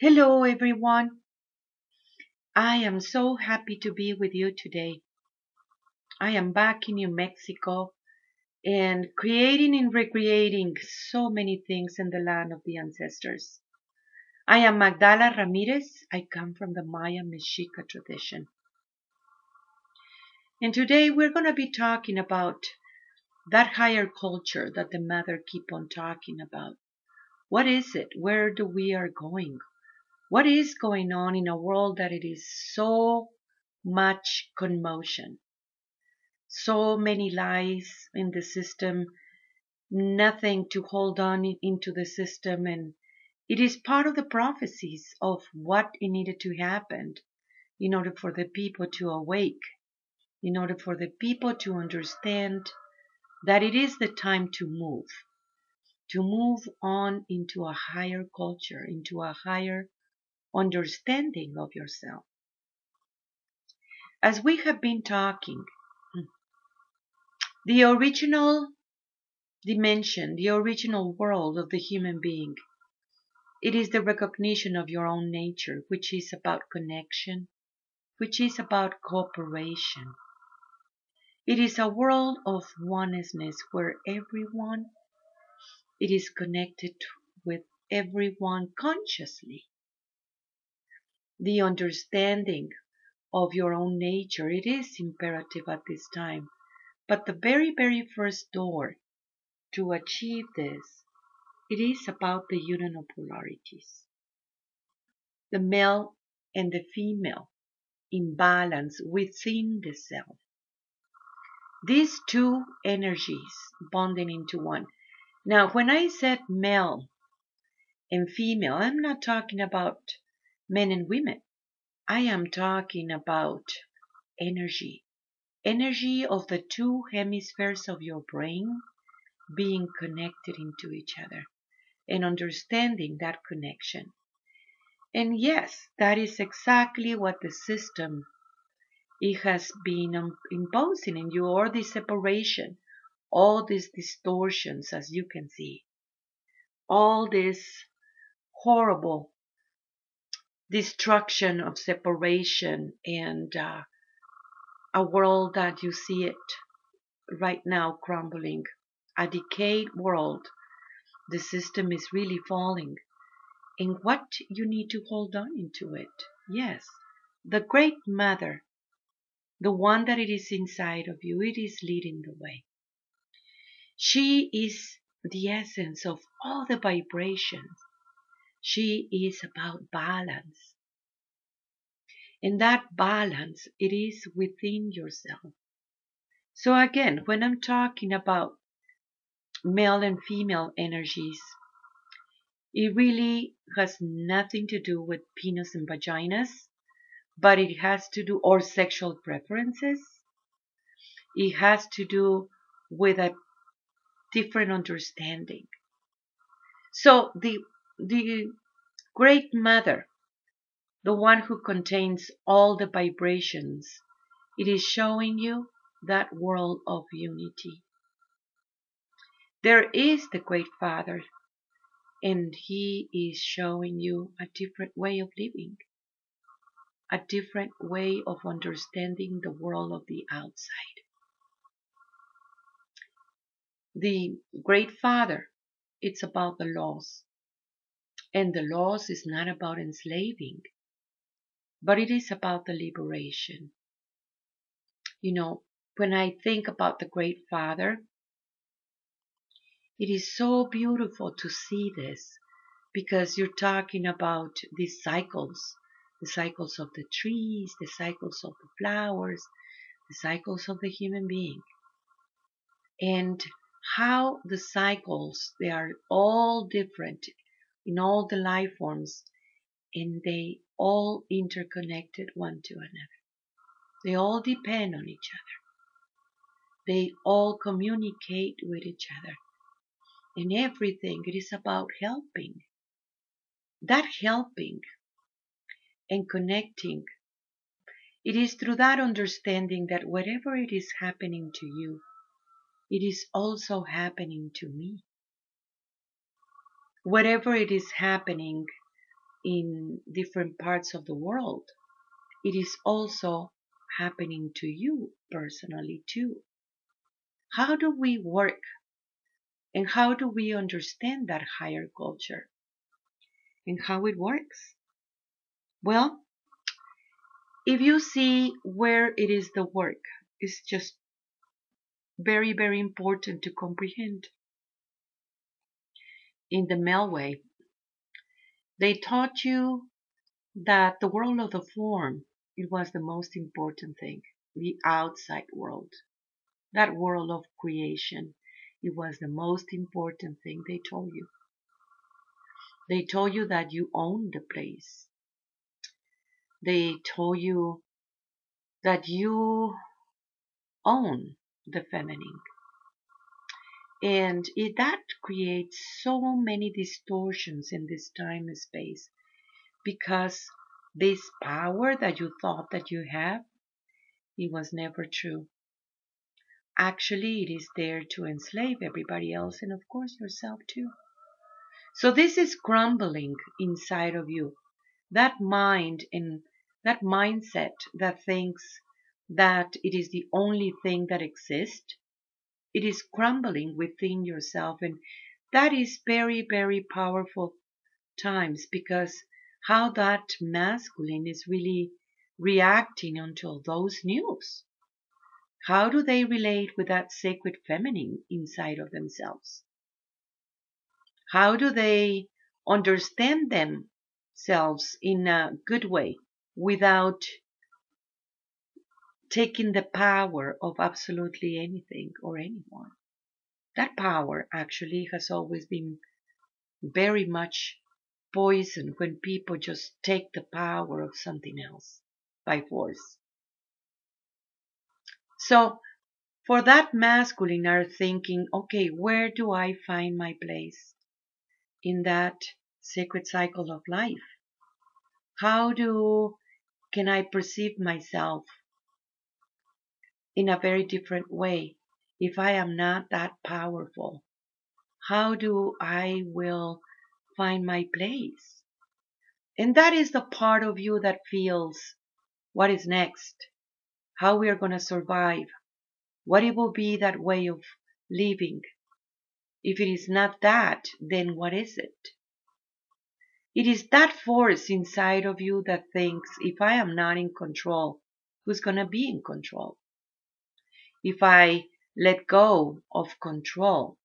Hello, everyone. I am so happy to be with you today. I am back in New Mexico and creating and recreating so many things in the land of the ancestors. I am Magdala Ramirez. I come from the Maya Mexica tradition. And today we're going to be talking about that higher culture that the mother keep on talking about. What is it? Where do we are going? What is going on in a world that it is so much commotion? So many lies in the system, nothing to hold on into the system, and it is part of the prophecies of what needed to happen in order for the people to awake, in order for the people to understand that it is the time to move, to move on into a higher culture, into a higher understanding of yourself. As we have been talking, the original dimension, the original world of the human being, it is the recognition of your own nature, which is about connection, which is about cooperation. It is a world of oneness where everyone it is connected with everyone consciously the understanding of your own nature. It is imperative at this time. But the very, very first door to achieve this, it is about the union polarities. The male and the female in balance within the self. These two energies bonding into one. Now, when I said male and female, I'm not talking about men and women. I am talking about energy. Energy of the two hemispheres of your brain being connected into each other and understanding that connection. And yes, that is exactly what the system it has been um, imposing in you, all this separation, all these distortions, as you can see, all this horrible destruction of separation and uh, a world that you see it right now crumbling, a decayed world. The system is really falling. And what you need to hold on into it. Yes, the great mother, the one that it is inside of you, it is leading the way. She is the essence of all the vibrations she is about balance. And that balance, it is within yourself. So again, when I'm talking about male and female energies, it really has nothing to do with penis and vaginas, but it has to do, or sexual preferences. It has to do with a different understanding. So the the Great Mother, the one who contains all the vibrations, it is showing you that world of unity. There is the Great Father, and he is showing you a different way of living, a different way of understanding the world of the outside. The Great Father, it's about the laws. And the laws is not about enslaving, but it is about the liberation. You know, when I think about the Great Father, it is so beautiful to see this because you're talking about these cycles the cycles of the trees, the cycles of the flowers, the cycles of the human being. And how the cycles, they are all different in all the life forms and they all interconnected one to another. They all depend on each other. They all communicate with each other. And everything, it is about helping. That helping and connecting, it is through that understanding that whatever it is happening to you, it is also happening to me whatever it is happening in different parts of the world, it is also happening to you personally too. How do we work and how do we understand that higher culture and how it works? Well, if you see where it is the work, it's just very, very important to comprehend. In the Melway, they taught you that the world of the form, it was the most important thing, the outside world. That world of creation, it was the most important thing they told you. They told you that you own the place. They told you that you own the feminine. And it, that creates so many distortions in this time and space because this power that you thought that you have, it was never true. Actually, it is there to enslave everybody else and, of course, yourself too. So this is crumbling inside of you. That mind and that mindset that thinks that it is the only thing that exists, it is crumbling within yourself. And that is very, very powerful times because how that masculine is really reacting unto those news. How do they relate with that sacred feminine inside of themselves? How do they understand themselves in a good way without taking the power of absolutely anything or anyone? That power actually has always been very much poison when people just take the power of something else by force. So for that masculine are thinking, okay, where do I find my place in that sacred cycle of life? How do can I perceive myself in a very different way if I am not that powerful? How do I will find my place? And that is the part of you that feels what is next, how we are going to survive, what it will be that way of living. If it is not that, then what is it? It is that force inside of you that thinks, if I am not in control, who's going to be in control? If I let go of control,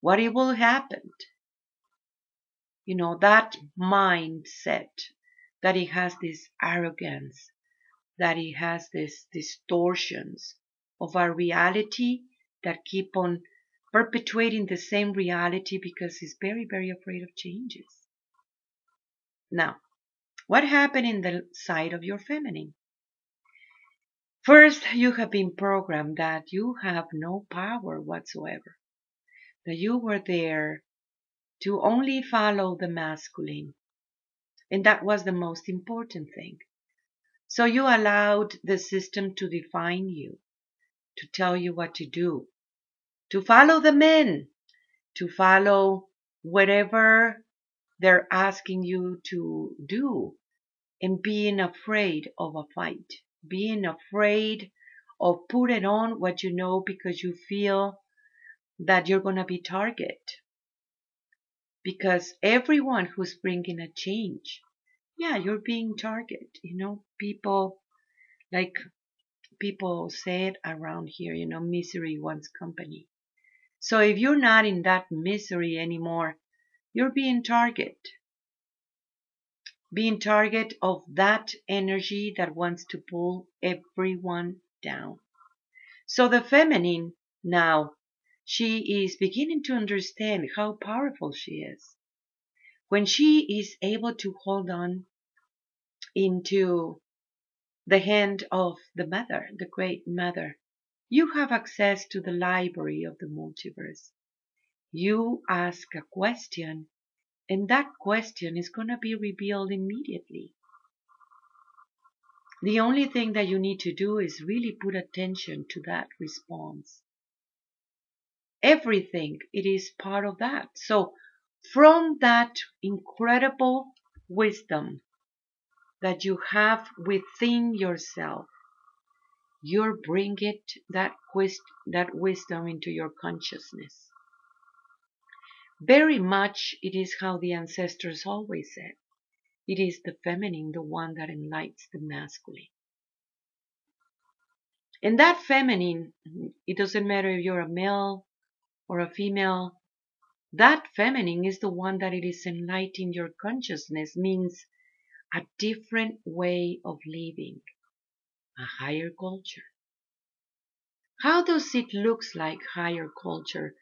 what it will happen? You know, that mindset that it has this arrogance, that it has these distortions of our reality that keep on perpetuating the same reality because it's very, very afraid of changes. Now, what happened in the side of your feminine? First, you have been programmed that you have no power whatsoever, that you were there to only follow the masculine. And that was the most important thing. So you allowed the system to define you, to tell you what to do, to follow the men, to follow whatever they're asking you to do, and being afraid of a fight, being afraid of putting on what you know because you feel that you're going to be target. Because everyone who's bringing a change, yeah, you're being target. You know, people like people say it around here, you know, misery wants company. So if you're not in that misery anymore, you're being target. Being target of that energy that wants to pull everyone down. So the feminine now, she is beginning to understand how powerful she is. When she is able to hold on into the hand of the mother, the great mother, you have access to the library of the multiverse. You ask a question, and that question is going to be revealed immediately. The only thing that you need to do is really put attention to that response. Everything, it is part of that. So, from that incredible wisdom that you have within yourself, you're bringing that, that wisdom into your consciousness. Very much it is how the ancestors always said. It is the feminine, the one that enlightens the masculine. And that feminine, it doesn't matter if you're a male or a female, that feminine is the one that it is enlightening your consciousness, means a different way of living, a higher culture. How does it looks like higher culture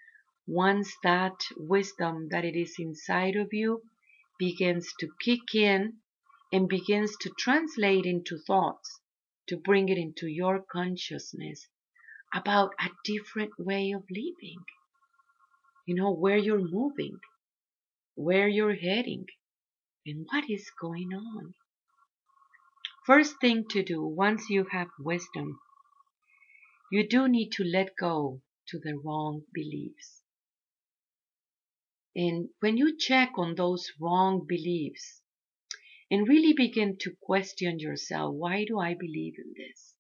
once that wisdom that it is inside of you begins to kick in and begins to translate into thoughts to bring it into your consciousness about a different way of living. You know, where you're moving, where you're heading, and what is going on. First thing to do once you have wisdom, you do need to let go to the wrong beliefs. And when you check on those wrong beliefs, and really begin to question yourself why do I believe in this?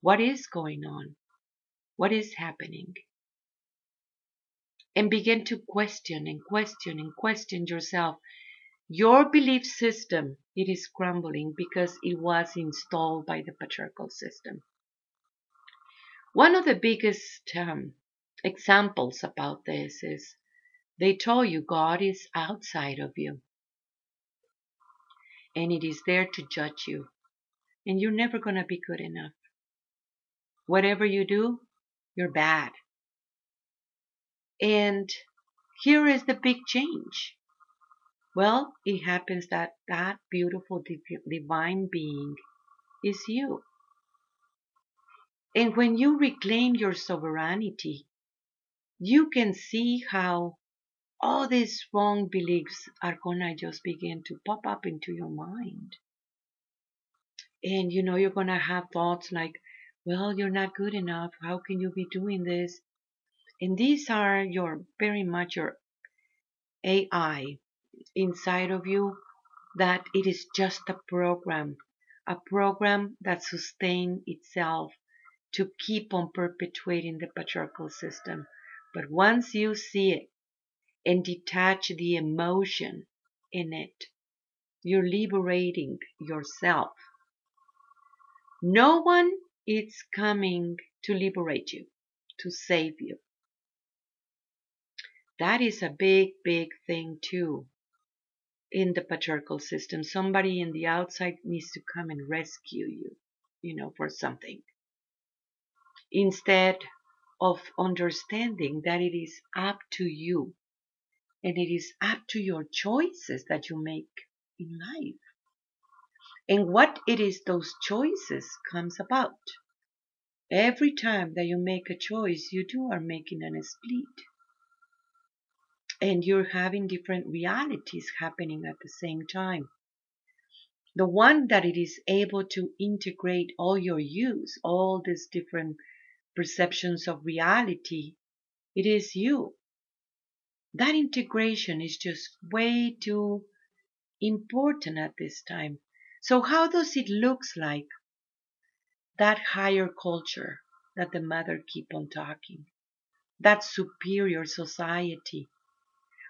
What is going on? What is happening? And begin to question and question and question yourself. Your belief system, it is crumbling because it was installed by the patriarchal system. One of the biggest um, examples about this is they told you God is outside of you and it is there to judge you. And you're never going to be good enough. Whatever you do, you're bad. And here is the big change. Well, it happens that that beautiful divine being is you. And when you reclaim your sovereignty, you can see how all these wrong beliefs are gonna just begin to pop up into your mind. And you know, you're gonna have thoughts like, well, you're not good enough. How can you be doing this? And these are your very much your AI inside of you that it is just a program, a program that sustains itself to keep on perpetuating the patriarchal system. But once you see it, and detach the emotion in it. You're liberating yourself. No one is coming to liberate you, to save you. That is a big, big thing too. In the patriarchal system, somebody in the outside needs to come and rescue you, you know, for something. Instead of understanding that it is up to you and it is up to your choices that you make in life. And what it is those choices comes about. Every time that you make a choice, you too are making an split. And you're having different realities happening at the same time. The one that it is able to integrate all your use, all these different perceptions of reality, it is you that integration is just way too important at this time. So how does it looks like that higher culture that the mother keep on talking? That superior society.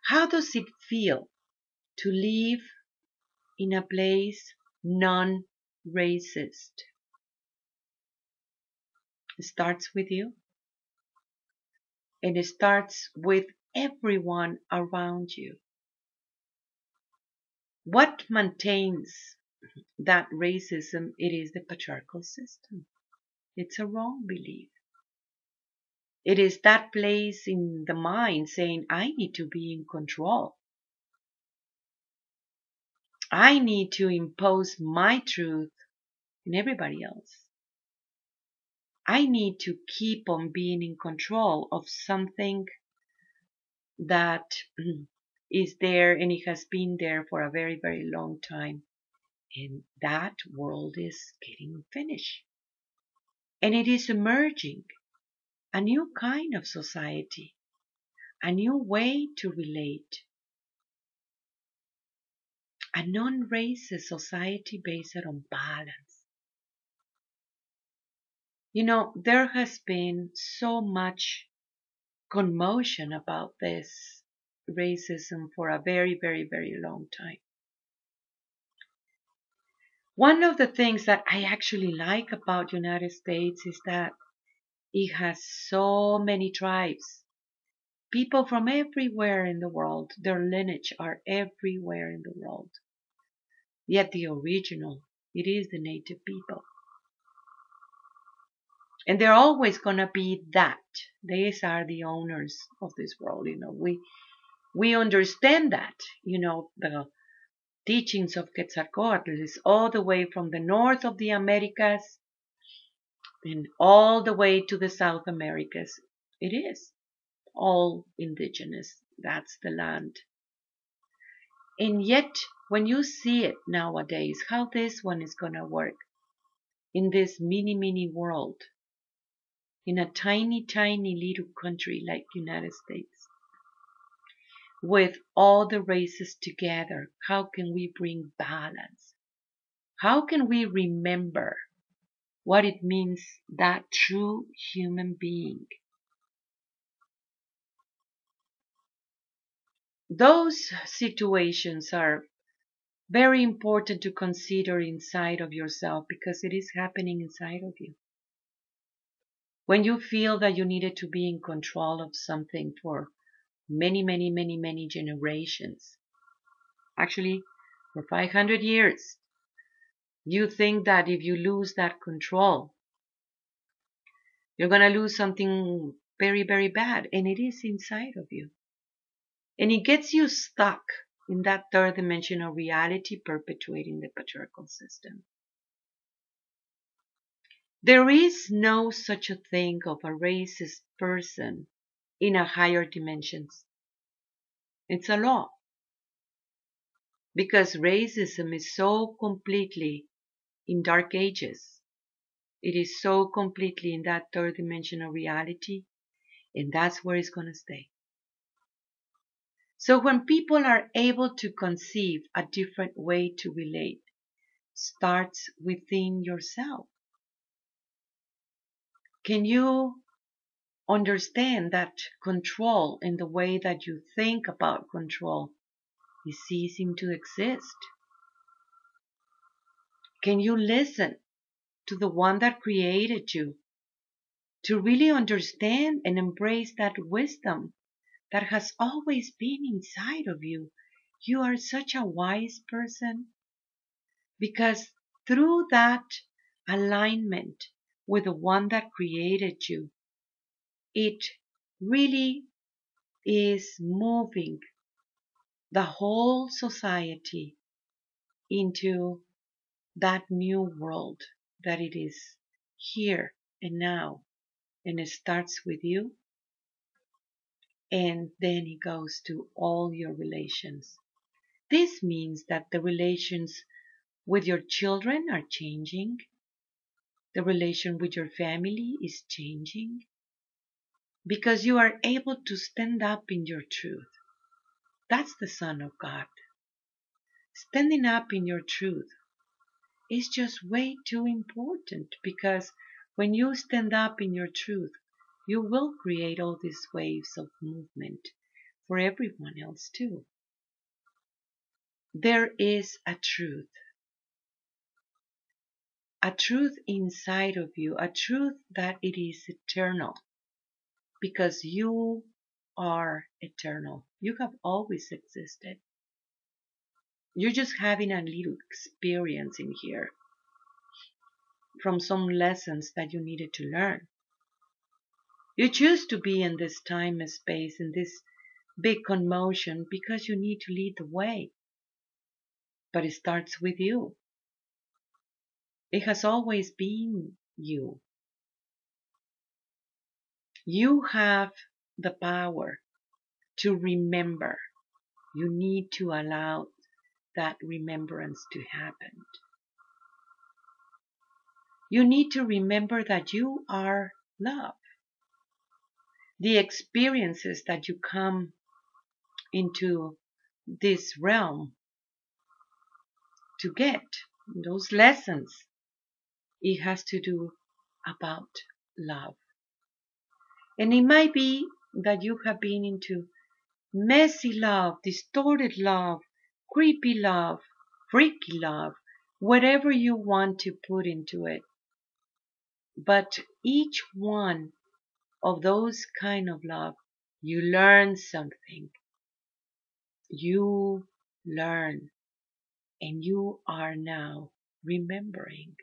How does it feel to live in a place non-racist? It starts with you. And it starts with everyone around you. What maintains that racism? It is the patriarchal system. It's a wrong belief. It is that place in the mind saying, I need to be in control. I need to impose my truth in everybody else. I need to keep on being in control of something that mm, is there and it has been there for a very, very long time. And that world is getting finished. And it is emerging a new kind of society, a new way to relate. a non-racist society based on balance. You know, there has been so much commotion about this racism for a very, very, very long time. One of the things that I actually like about United States is that it has so many tribes. People from everywhere in the world, their lineage are everywhere in the world. Yet the original, it is the native people. And they're always gonna be that. These are the owners of this world, you know. We we understand that, you know, the teachings of Quetzalcoatl is all the way from the north of the Americas and all the way to the South Americas. It is all indigenous. That's the land. And yet, when you see it nowadays, how this one is going to work in this mini, mini world, in a tiny, tiny little country like the United States, with all the races together, how can we bring balance? How can we remember what it means that true human being? Those situations are very important to consider inside of yourself because it is happening inside of you. When you feel that you needed to be in control of something for many, many, many, many generations. Actually, for 500 years. You think that if you lose that control, you're going to lose something very, very bad. And it is inside of you. And it gets you stuck in that third dimensional reality perpetuating the patriarchal system. There is no such a thing of a racist person in a higher dimensions. It's a law. Because racism is so completely in dark ages. It is so completely in that third dimensional reality, and that's where it's going to stay. So when people are able to conceive a different way to relate, starts within yourself. Can you understand that control in the way that you think about control is ceasing to exist? Can you listen to the one that created you to really understand and embrace that wisdom that has always been inside of you? You are such a wise person because through that alignment with the one that created you, it really is moving the whole society into that new world that it is here and now. And it starts with you. And then it goes to all your relations. This means that the relations with your children are changing. The relation with your family is changing because you are able to stand up in your truth. That's the Son of God. Standing up in your truth is just way too important because when you stand up in your truth, you will create all these waves of movement for everyone else too. There is a truth. A truth inside of you, a truth that it is eternal because you are eternal. You have always existed. You're just having a little experience in here from some lessons that you needed to learn. You choose to be in this time and space, in this big commotion, because you need to lead the way. But it starts with you. It has always been you. You have the power to remember. You need to allow that remembrance to happen. You need to remember that you are love. The experiences that you come into this realm to get, those lessons, it has to do about love. And it might be that you have been into messy love, distorted love, creepy love, freaky love, whatever you want to put into it. But each one of those kind of love, you learn something. You learn. And you are now remembering.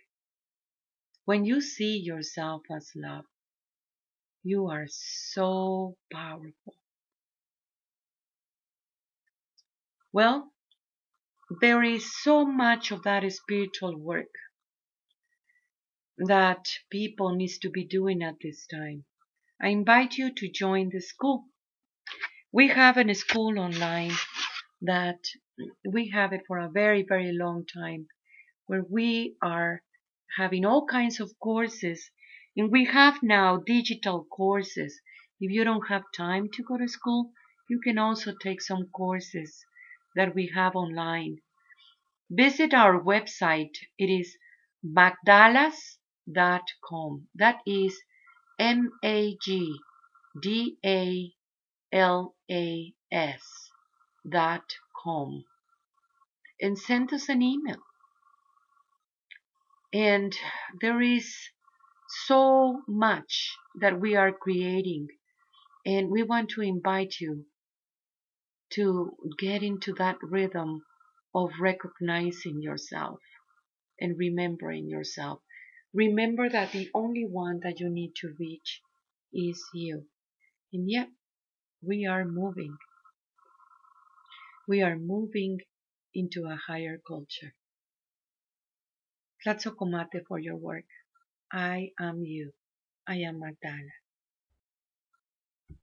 When you see yourself as love, you are so powerful. Well, there is so much of that spiritual work that people needs to be doing at this time. I invite you to join the school. We have a school online that we have it for a very, very long time where we are having all kinds of courses and we have now digital courses. If you don't have time to go to school, you can also take some courses that we have online. Visit our website. It is magdalas dot com. That is M A G D A L A S dot com. And send us an email. And there is so much that we are creating. And we want to invite you to get into that rhythm of recognizing yourself and remembering yourself. Remember that the only one that you need to reach is you. And yet, we are moving. We are moving into a higher culture. Tlazocamati for your work. I am you. I am Magdala.